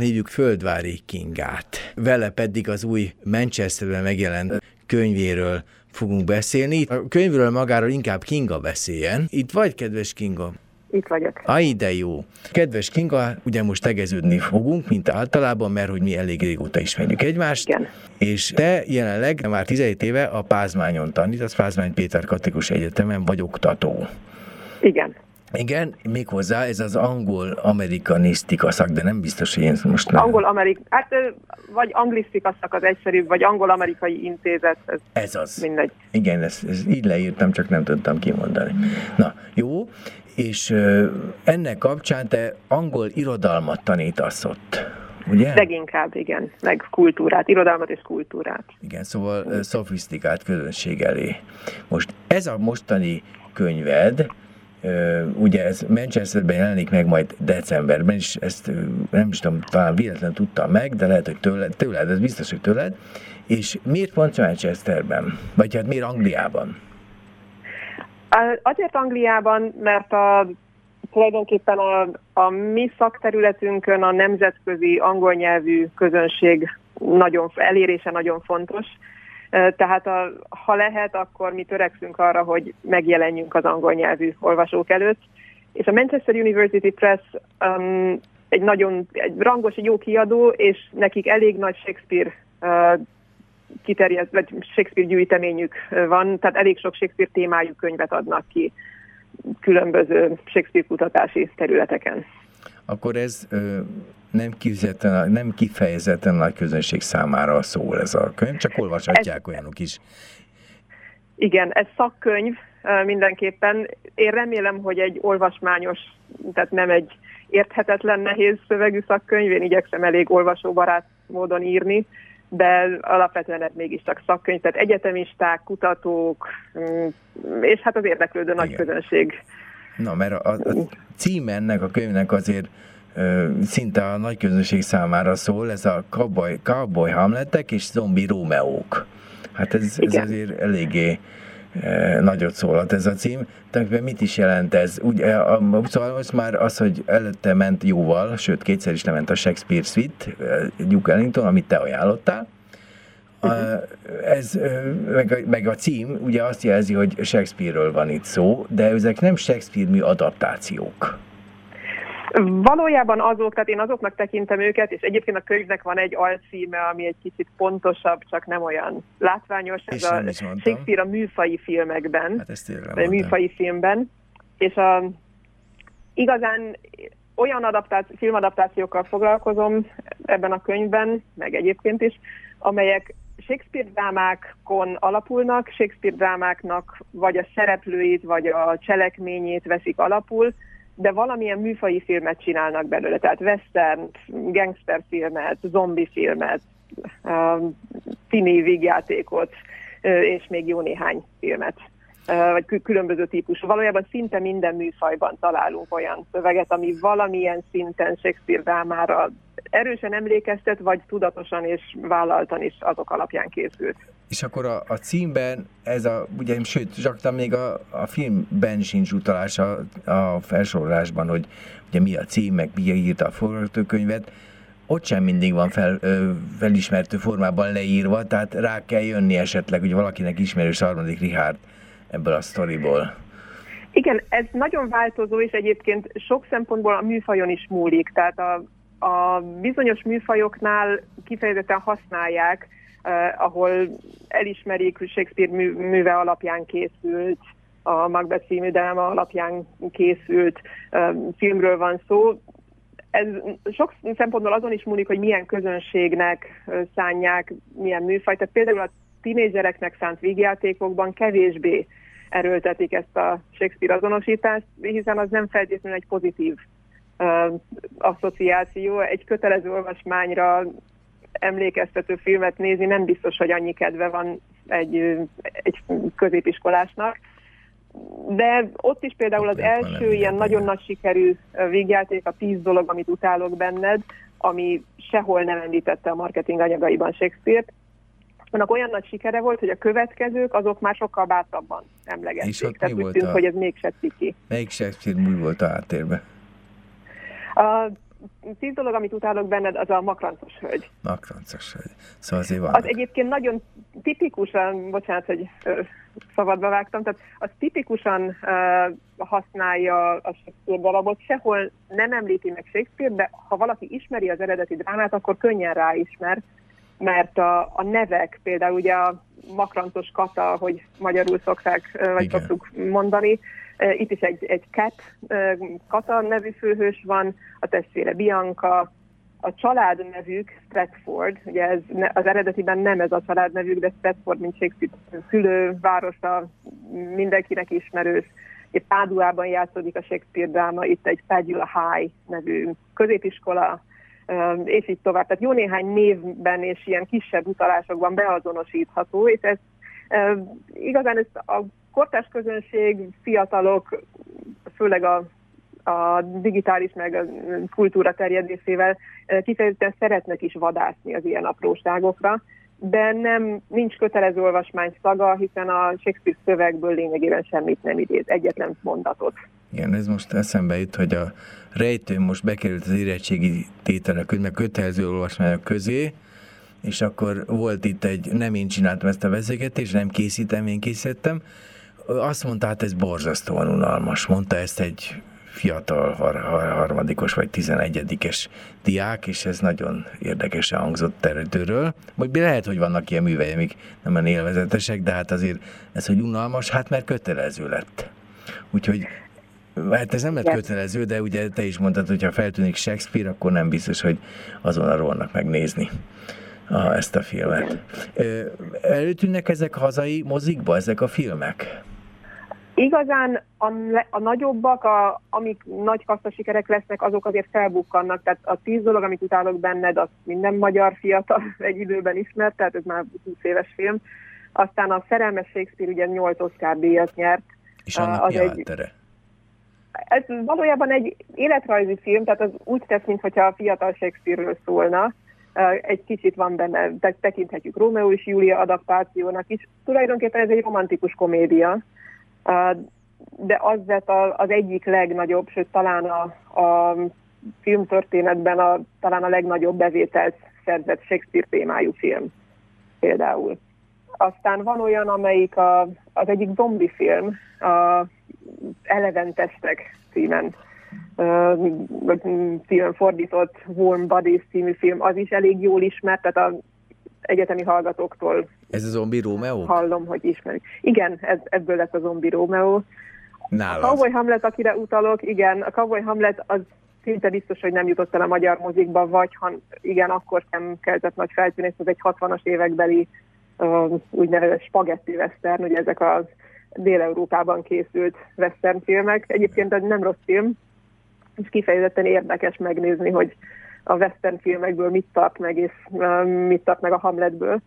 hívjuk Földvári Kingát. Vele pedig az új Manchesterben megjelent könyvéről fogunk beszélni. A könyvről magáról inkább Kinga beszéljen. Itt vagy, kedves Kinga? Itt vagyok. Aj, de jó. Kedves Kinga, ugye most tegeződni fogunk, mint általában, mert hogy mi elég régóta ismerjük egymást. Igen. És te jelenleg már 17 éve a Pázmányon tanítasz, Pázmány Péter Katolikus Egyetemen vagy oktató. Igen. Igen, méghozzá ez az angol-amerikanisztika szak, de nem biztos, hogy én most nem. Angol-amerik, hát vagy anglisztika szak az egyszerűbb, vagy angol-amerikai intézet. Ez, ez az. Mindegy. Igen, ezt, ezt így leírtam, csak nem tudtam kimondani. Na, jó, és ennek kapcsán te angol irodalmat tanítasz ott, ugye? Leginkább, igen, meg kultúrát, irodalmat és kultúrát. Igen, szóval szofisztikált közönség elé. Most ez a mostani könyved, ugye ez Manchesterben jelenik meg majd decemberben, és ezt nem is tudom, talán véletlen tudtam meg, de lehet, hogy tőled, tőled ez biztos, hogy tőled. És miért pont Manchesterben? Vagy hát miért Angliában? Azért Angliában, mert a, tulajdonképpen a, a mi szakterületünkön a nemzetközi angol nyelvű közönség nagyon, elérése nagyon fontos. Tehát a, ha lehet, akkor mi törekszünk arra, hogy megjelenjünk az angol nyelvű olvasók előtt. És a Manchester University Press um, egy nagyon egy rangos, egy jó kiadó, és nekik elég nagy Shakespeare uh, kiterjedt, vagy Shakespeare gyűjteményük van, tehát elég sok Shakespeare témájú könyvet adnak ki különböző Shakespeare kutatási területeken. Akkor ez nem, kifejezetten, nem kifejezetten nagy közönség számára szól ez a könyv, csak olvashatják ez, olyanok is. Igen, ez szakkönyv mindenképpen. Én remélem, hogy egy olvasmányos, tehát nem egy érthetetlen, nehéz szövegű szakkönyv, én igyekszem elég olvasóbarát módon írni, de alapvetően ez mégiscsak szakkönyv, tehát egyetemisták, kutatók, mm, és hát az érdeklődő nagy közönség. Na, mert a, a cím ennek a könyvnek azért szinte a nagy közönség számára szól, ez a cowboy, cowboy hamletek és zombi rómeók. Hát ez, ez azért eléggé nagyot szólhat ez a cím. Tehát mit is jelent ez? Ugye, a, szóval most már az, hogy előtte ment jóval, sőt kétszer is lement a Shakespeare Suite, Duke Ellington, amit te ajánlottál. Uh-huh. Ez, meg a, meg a cím ugye azt jelzi, hogy Shakespeare-ről van itt szó, de ezek nem Shakespeare mű adaptációk. Valójában azok, tehát én azoknak tekintem őket, és egyébként a könyvnek van egy alcíme, ami egy kicsit pontosabb, csak nem olyan látványos. Ez a Shakespeare a műfai filmekben, hát ezt a műfai filmben, és a, igazán olyan adaptáció, filmadaptációkkal foglalkozom ebben a könyvben, meg egyébként is, amelyek Shakespeare drámákon alapulnak, Shakespeare drámáknak vagy a szereplőit, vagy a cselekményét veszik alapul, de valamilyen műfai filmet csinálnak belőle, tehát western, gangsterfilmet, zombi filmet, um, tini vígjátékot, és még jó néhány filmet vagy különböző típusú. Valójában szinte minden műfajban találunk olyan szöveget, ami valamilyen szinten Shakespeare drámára erősen emlékeztet, vagy tudatosan és vállaltan is azok alapján készült. És akkor a, a címben ez a, ugye, sőt, csak még a, a filmben sincs utalás a, a felsorolásban, hogy ugye mi a cím, meg mi írta a forgatókönyvet, ott sem mindig van fel, ö, felismertő formában leírva, tehát rá kell jönni esetleg, hogy valakinek ismerős harmadik Richard ebből a sztoriból. Igen, ez nagyon változó, és egyébként sok szempontból a műfajon is múlik. Tehát a, a bizonyos műfajoknál kifejezetten használják, eh, ahol elismerik, hogy Shakespeare mű, műve alapján készült, a Macbeth című dráma alapján készült eh, filmről van szó. Ez sok szempontból azon is múlik, hogy milyen közönségnek eh, szánják, milyen műfaj. Tehát például a tínézsereknek szánt vígjátékokban kevésbé erőltetik ezt a Shakespeare azonosítást, hiszen az nem feltétlenül egy pozitív uh, asszociáció. Egy kötelező olvasmányra emlékeztető filmet nézni nem biztos, hogy annyi kedve van egy, egy középiskolásnak. De ott is például az első ilyen nagyon nagy sikerű vígjáték, a tíz dolog, amit utálok benned, ami sehol nem említette a marketing anyagaiban Shakespeare-t, annak olyan nagy sikere volt, hogy a következők azok már sokkal bátrabban emlegették. És ott Tehát úgy tűnt, a... hogy ez mégse ciki. Melyik Shakespeare mű volt a háttérben? A, tíz dolog, amit utálok benned, az a makrancos hölgy. Makrancos hölgy. Szóval azért van. Az egyébként nagyon tipikusan, bocsánat, hogy szabadba vágtam, tehát az tipikusan uh, használja a Shakespeare darabot, sehol nem említi meg Shakespeare, de ha valaki ismeri az eredeti drámát, akkor könnyen ráismer, mert a, a nevek, például ugye a makrancos kata, hogy magyarul szokták, vagy Igen. szoktuk mondani, itt is egy, egy Cat, Kata nevű főhős van, a testvére Bianca, a család nevük Stratford, ugye ez az eredetiben nem ez a család nevük, de Stratford, mint Shakespeare szülővárosa, mindenkinek ismerős. Páduában játszódik a Shakespeare dráma, itt egy Padula High nevű középiskola, és így tovább. Tehát jó néhány névben és ilyen kisebb utalásokban beazonosítható, és ez igazán ezt a kortás közönség, fiatalok, főleg a, a digitális meg a kultúra terjedésével kifejezetten szeretnek is vadászni az ilyen apróságokra, de nem, nincs kötelező olvasmány szaga, hiszen a Shakespeare szövegből lényegében semmit nem idéz, egyetlen mondatot. Igen, ez most eszembe jut, hogy a rejtő most bekerült az érettségi tételek, meg kötelező olvasmányok közé, és akkor volt itt egy, nem én csináltam ezt a beszélgetést, nem készítem, én készítettem, azt mondta, hát ez borzasztóan unalmas. Mondta ezt egy fiatal har- har- harmadikos vagy tizenegyedikes diák, és ez nagyon érdekesen hangzott terültőről. Vagy lehet, hogy vannak ilyen művei, amik nem olyan élvezetesek, de hát azért ez, hogy unalmas, hát mert kötelező lett. Úgyhogy Hát ez nem lett kötelező, de ugye te is mondtad, hogy ha feltűnik Shakespeare, akkor nem biztos, hogy azon a rohannak megnézni a, ezt a filmet. Előtűnnek ezek hazai mozikba, ezek a filmek? Igazán a, a nagyobbak, a, amik nagy sikerek lesznek, azok azért felbukkannak. Tehát a tíz dolog, amit utálok benned, az minden magyar fiatal egy időben ismert, tehát ez már 20 éves film. Aztán a Szerelmes Shakespeare ugye 8 Oscar díjat nyert. És annak az mi egy, Ez valójában egy életrajzi film, tehát az úgy tesz, mintha a fiatal Shakespeare-ről szólna egy kicsit van benne, tekinthetjük Rómeó és Júlia adaptációnak is. Tulajdonképpen ez egy romantikus komédia, de az lett az egyik legnagyobb, sőt talán a, a filmtörténetben a, talán a legnagyobb bevételt szerzett Shakespeare témájú film például. Aztán van olyan, amelyik a, az egyik zombi film, a Eleven Testek címen film fordított Warm Bodies című film, az is elég jól ismert, tehát a egyetemi hallgatóktól Ez a zombi Rómeó? Hallom, hogy ismerik. Igen, ez, ebből lett a zombi Rómeó. Nálad. A Cowboy Hamlet, akire utalok, igen, a Cowboy Hamlet az szinte biztos, hogy nem jutott el a magyar mozikba, vagy ha igen, akkor sem keltett nagy feltűnést, ez egy 60-as évekbeli uh, úgynevezett spagetti western, ugye ezek az Dél-Európában készült western filmek. Egyébként ez nem rossz film, és kifejezetten érdekes megnézni, hogy a western filmekből mit tart meg, és uh, mit tart meg a Hamletből.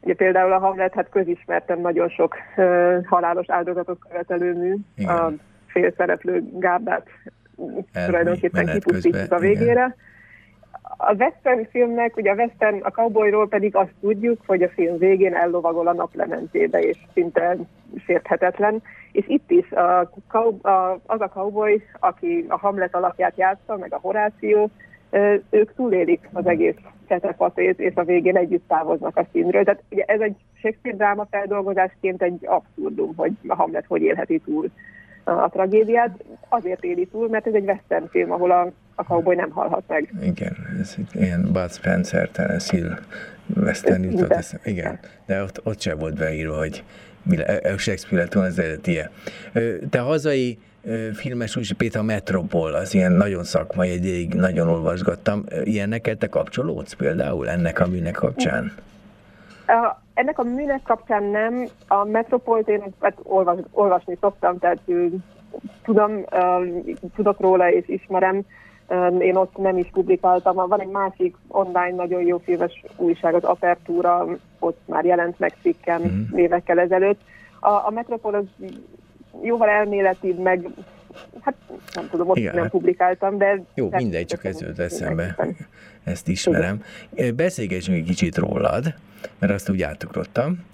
Ugye például a Hamlet, hát közismertem nagyon sok uh, halálos áldozatot követelő mű, igen. a félszereplő gárdát Elmi, tulajdonképpen kipusztítjuk a végére. Igen. A western filmnek, ugye a western, a cowboyról pedig azt tudjuk, hogy a film végén ellovagol a naplementébe, és szinte sérthetetlen. És itt is a, a, az a cowboy, aki a Hamlet alakját játsza, meg a Horáció, ők túlélik az egész csetepatét, és a végén együtt távoznak a színről. Tehát ugye ez egy Shakespeare dráma feldolgozásként egy abszurdum, hogy a Hamlet hogy élheti túl a tragédiát. Azért éli túl, mert ez egy western film, ahol a, a cowboy nem halhat meg. Igen, ez ilyen Bud Spencer, Terence Hill western jutott Igen, de ott, ott sem volt beírva, hogy mi le, Shakespeare lett volna az eredetie. Te hazai filmes úgy, Péter Metropol, az ilyen nagyon szakmai, egy nagyon olvasgattam. Ilyen neked te kapcsolódsz például ennek a műnek kapcsán? A, ennek a műnek kapcsán nem. A Metropolt én hát olvas, olvasni szoktam, tehát tudom, uh, tudok róla és ismerem. Én ott nem is publikáltam. Van egy másik online nagyon jó filmes újság, az Apertura, ott már jelent meg cikkem mm. évekkel ezelőtt. A, a Metropol az jóval elméletibb, meg hát nem tudom, ott Igen, nem hát publikáltam, de... Jó, mindegy, csak ez jött eszembe. Ezt ismerem. Igen. Beszélgessünk egy kicsit rólad, mert azt úgy átugrottam.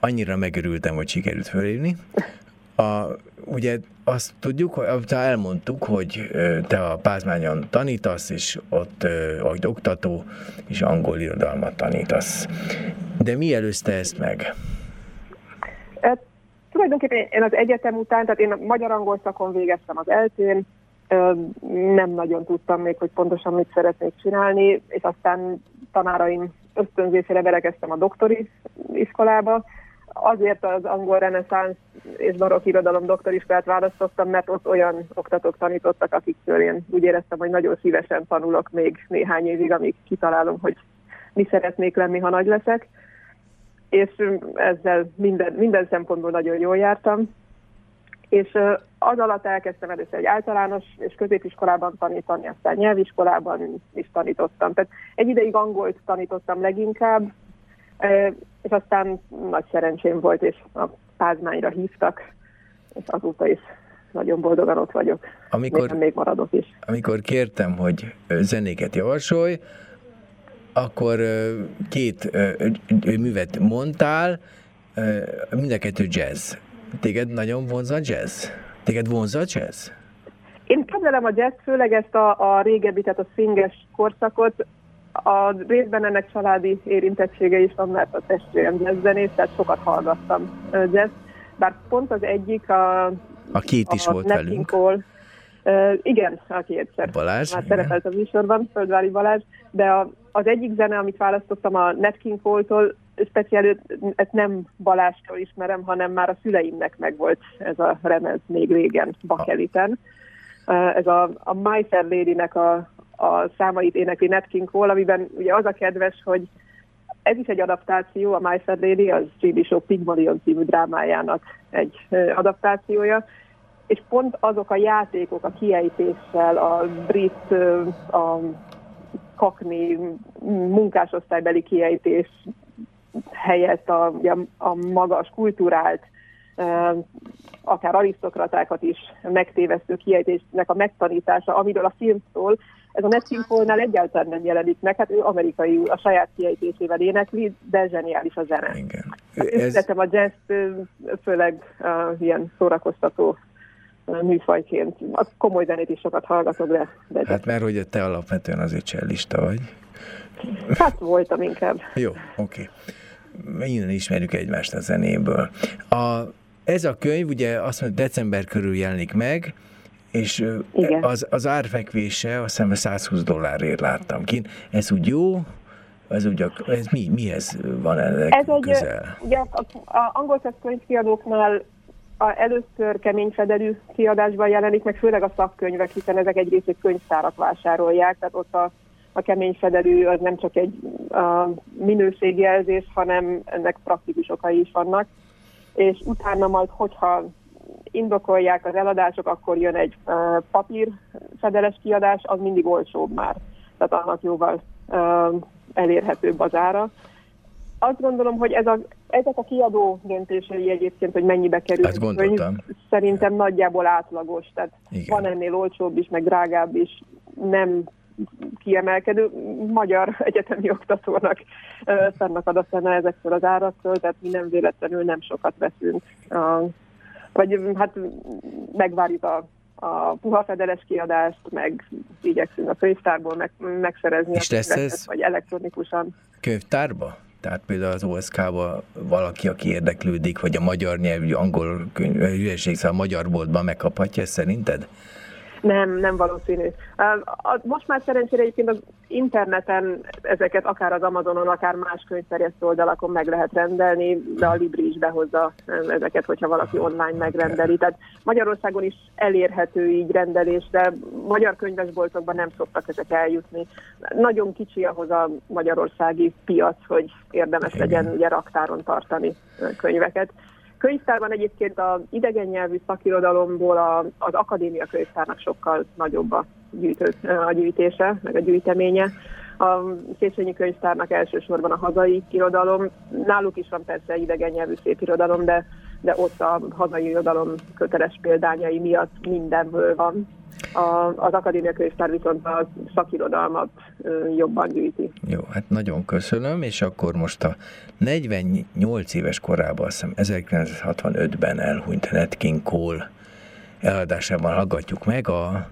Annyira megörültem, hogy sikerült fölírni. A, ugye azt tudjuk, hogy elmondtuk, hogy te a Pázmányon tanítasz, és ott vagy oktató, és angol irodalmat tanítasz. De mi előzte ezt meg? E, tulajdonképpen én az egyetem után, tehát én magyar-angol szakon végeztem az eltén, nem nagyon tudtam még, hogy pontosan mit szeretnék csinálni, és aztán tanáraim ösztönzésére berekeztem a doktori iskolába, azért az angol reneszánsz és barokk irodalom doktoriskolát választottam, mert ott olyan oktatók tanítottak, akiktől én úgy éreztem, hogy nagyon szívesen tanulok még néhány évig, amíg kitalálom, hogy mi szeretnék lenni, ha nagy leszek. És ezzel minden, minden szempontból nagyon jól jártam. És az alatt elkezdtem először egy általános és középiskolában tanítani, aztán nyelviskolában is tanítottam. Tehát egy ideig angolt tanítottam leginkább, és aztán nagy szerencsém volt, és a pázmányra hívtak, és azóta is nagyon boldogan ott vagyok. Amikor, még, még maradok is. Amikor kértem, hogy zenéket javasolj, akkor két művet mondtál, mind a kettő jazz. Téged nagyon vonza a jazz? Téged vonza a jazz? Én kedvelem a jazz, főleg ezt a, a régebbi, tehát a szinges korszakot a részben ennek családi érintettsége is van, mert a testvérem jazzzenész, tehát sokat hallgattam jazz. Bár pont az egyik a... A két is a volt velünk. Uh, igen, aki egyszer Balázs, már szerepelt a műsorban, Földvári Balázs, de a, az egyik zene, amit választottam a Nat King Cole-tól, speciál, ezt nem Balástól ismerem, hanem már a szüleimnek meg volt ez a remez még régen Bakeliten. Uh, ez a, a My Fair Lady-nek a, a számait énekli Nat King Cole, amiben ugye az a kedves, hogy ez is egy adaptáció, a My Fair Lady, az TV Show Pygmalion című drámájának egy adaptációja, és pont azok a játékok a kiejtéssel, a brit, a kakni munkásosztálybeli kiejtés helyett a, a magas, kulturált, akár arisztokratákat is megtévesztő kiejtésnek a megtanítása, amiről a film szól, ez a Cole-nál egyáltalán nem jelenik meg, hát ő amerikai a saját kiejtésével énekli, de zseniális a zene. Igen. Hát ez... a jazz főleg uh, ilyen szórakoztató műfajként. A komoly zenét is sokat hallgatok, de... de hát mert hogy te alapvetően azért csellista vagy. Hát voltam inkább. Jó, oké. Okay. Innen ismerjük egymást a zenéből. A, ez a könyv ugye azt mondja, december körül jelenik meg, és Igen. Az, az árfekvése azt hiszem 120 dollárért láttam ki. Ez úgy jó, ez, ugye, ez mi, mihez van ennek ez közel? Egy, ugye a, a angol könyvkiadóknál a, először keményfedelű kiadásban jelenik, meg főleg a szakkönyvek, hiszen ezek egy részét könyvtárak vásárolják, tehát ott a, a keményfedelű az nem csak egy a minőségjelzés, hanem ennek praktikus okai is vannak. És utána majd, hogyha indokolják az eladások, akkor jön egy uh, papír fedeles kiadás, az mindig olcsóbb már. Tehát annak jóval uh, elérhetőbb az ára. Azt gondolom, hogy ez a, ezek a kiadó döntései egyébként, hogy mennyibe kerül. Gondoltam. Szerintem nagyjából átlagos. Tehát Igen. van ennél olcsóbb is, meg drágább is. Nem kiemelkedő magyar egyetemi oktatónak fennakad a szene ezektől az áraktól, tehát mi nem véletlenül nem sokat veszünk vagy hát megvárjuk a, a puha fedeles kiadást, meg igyekszünk a könyvtárból meg, megszerezni És lesz ez vagy elektronikusan. Könyvtárba? Tehát például az OSK-ba valaki, aki érdeklődik, vagy a magyar nyelvű, angol könyv, hülyeség, szóval a magyar boltban megkaphatja szerinted? Nem, nem valószínű. Most már szerencsére egyébként az interneten ezeket akár az Amazonon, akár más könyvterjesztő oldalakon meg lehet rendelni, de a Libri is behozza ezeket, hogyha valaki online megrendeli. Tehát Magyarországon is elérhető így rendelésre, magyar könyvesboltokban nem szoktak ezek eljutni. Nagyon kicsi ahhoz a magyarországi piac, hogy érdemes legyen ugye raktáron tartani könyveket könyvtárban egyébként az idegen nyelvű szakirodalomból a, az akadémia könyvtárnak sokkal nagyobb a, gyűjtő, a gyűjtése, meg a gyűjteménye. A Széchenyi könyvtárnak elsősorban a hazai irodalom, náluk is van persze idegen nyelvű szép irodalom, de, de ott a hazai irodalom köteles példányai miatt mindenből van. A, az akadémia könyvtár viszont a szakirodalmat jobban gyűjti. Jó, hát nagyon köszönöm, és akkor most a 48 éves korában, azt hiszem 1965-ben elhunyt Nat King Cole eladásában hallgatjuk meg a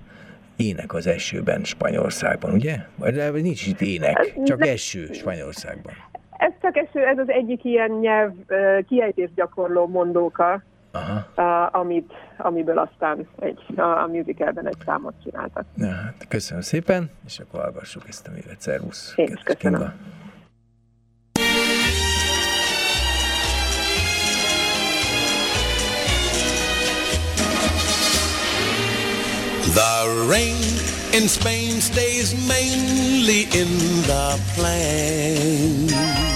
ének az esőben Spanyolországban, ugye? Vagy nincs itt ének, csak eső Spanyolországban. Ez csak eső, ez az egyik ilyen nyelv kiejtés gyakorló mondóka, Aha. Amit, amiből aztán egy, a, a musicalben egy számot csináltak. Ja, hát köszönöm szépen, és akkor hallgassuk ezt a művet. Szervusz! Én is köszönöm. Kinga. The rain in Spain stays mainly in the plain.